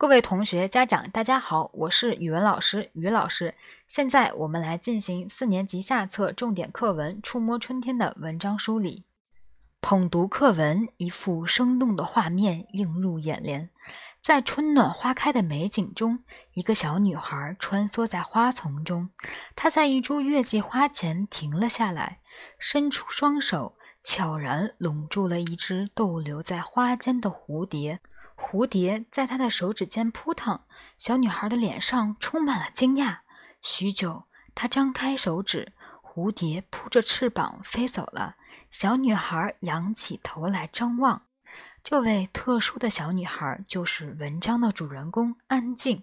各位同学、家长，大家好，我是语文老师于老师。现在我们来进行四年级下册重点课文《触摸春天》的文章梳理。捧读课文，一幅生动的画面映入眼帘。在春暖花开的美景中，一个小女孩穿梭在花丛中。她在一株月季花前停了下来，伸出双手，悄然拢住了一只逗留在花间的蝴蝶。蝴蝶在她的手指间扑腾，小女孩的脸上充满了惊讶。许久，她张开手指，蝴蝶扑着翅膀飞走了。小女孩仰起头来张望。这位特殊的小女孩就是文章的主人公安静。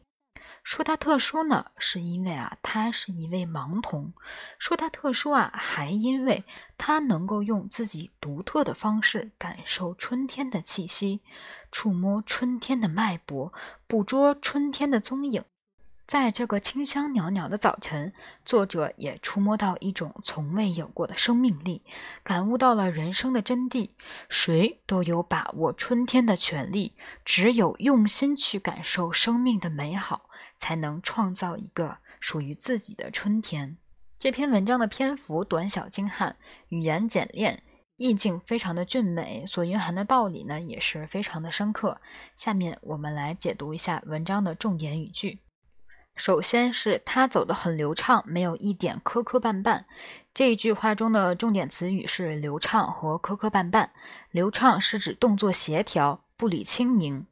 说她特殊呢，是因为啊，她是一位盲童；说她特殊啊，还因为她能够用自己独特的方式感受春天的气息。触摸春天的脉搏，捕捉春天的踪影。在这个清香袅袅的早晨，作者也触摸到一种从未有过的生命力，感悟到了人生的真谛。谁都有把握春天的权利，只有用心去感受生命的美好，才能创造一个属于自己的春天。这篇文章的篇幅短小精悍，语言简练。意境非常的俊美，所蕴含的道理呢也是非常的深刻。下面我们来解读一下文章的重点语句。首先是他走得很流畅，没有一点磕磕绊绊。这一句话中的重点词语是流畅和磕磕绊绊。流畅是指动作协调，步履轻盈。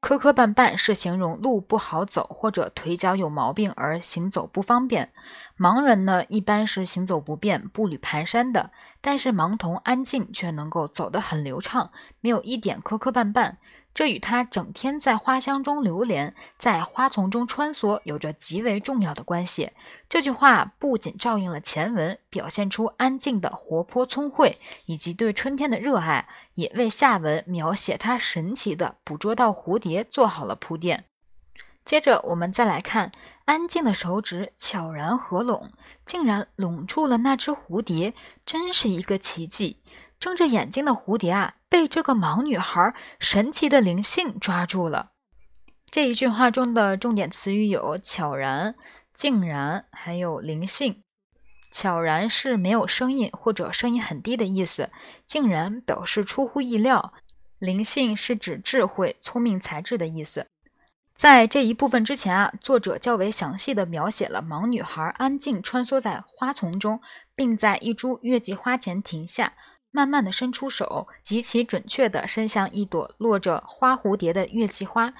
磕磕绊绊是形容路不好走或者腿脚有毛病而行走不方便。盲人呢，一般是行走不便、步履蹒跚的，但是盲童安静却能够走得很流畅，没有一点磕磕绊绊。这与他整天在花香中流连，在花丛中穿梭有着极为重要的关系。这句话不仅照应了前文，表现出安静的活泼聪慧以及对春天的热爱，也为下文描写他神奇的捕捉到蝴蝶做好了铺垫。接着，我们再来看，安静的手指悄然合拢，竟然拢住了那只蝴蝶，真是一个奇迹。睁着眼睛的蝴蝶啊，被这个盲女孩神奇的灵性抓住了。这一句话中的重点词语有悄然、竟然，还有灵性。悄然是没有声音或者声音很低的意思，竟然表示出乎意料，灵性是指智慧、聪明才智的意思。在这一部分之前啊，作者较为详细的描写了盲女孩安静穿梭在花丛中，并在一株月季花前停下。慢慢的伸出手，极其准确地伸向一朵落着花蝴蝶的月季花。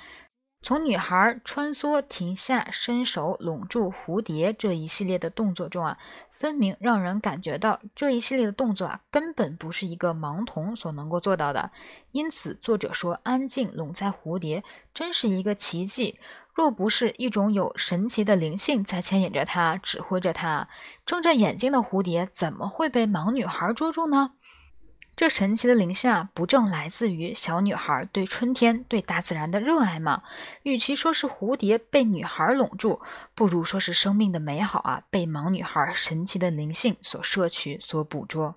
从女孩穿梭、停下、伸手拢住蝴蝶这一系列的动作中啊，分明让人感觉到这一系列的动作啊，根本不是一个盲童所能够做到的。因此，作者说安静拢在蝴蝶，真是一个奇迹。若不是一种有神奇的灵性在牵引着它、指挥着它，睁着眼睛的蝴蝶怎么会被盲女孩捉住呢？这神奇的灵性啊，不正来自于小女孩对春天、对大自然的热爱吗？与其说是蝴蝶被女孩拢住，不如说是生命的美好啊，被盲女孩神奇的灵性所摄取、所捕捉。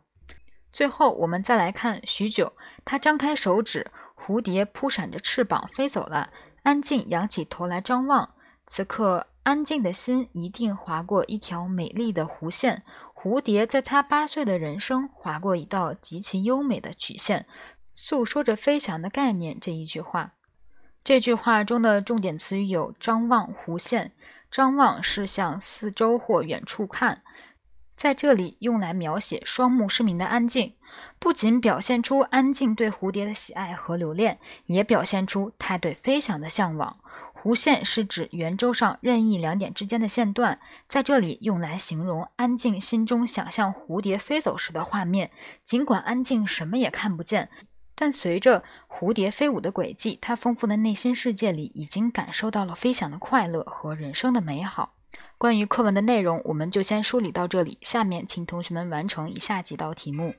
最后，我们再来看许久，她张开手指，蝴蝶扑闪着翅膀飞走了。安静仰起头来张望，此刻安静的心一定划过一条美丽的弧线。蝴蝶在它八岁的人生划过一道极其优美的曲线，诉说着飞翔的概念。这一句话，这句话中的重点词语有张望、弧线。张望是向四周或远处看，在这里用来描写双目失明的安静，不仅表现出安静对蝴蝶的喜爱和留恋，也表现出他对飞翔的向往。弧线是指圆周上任意两点之间的线段，在这里用来形容安静心中想象蝴蝶飞走时的画面。尽管安静什么也看不见，但随着蝴蝶飞舞的轨迹，他丰富的内心世界里已经感受到了飞翔的快乐和人生的美好。关于课文的内容，我们就先梳理到这里。下面请同学们完成以下几道题目。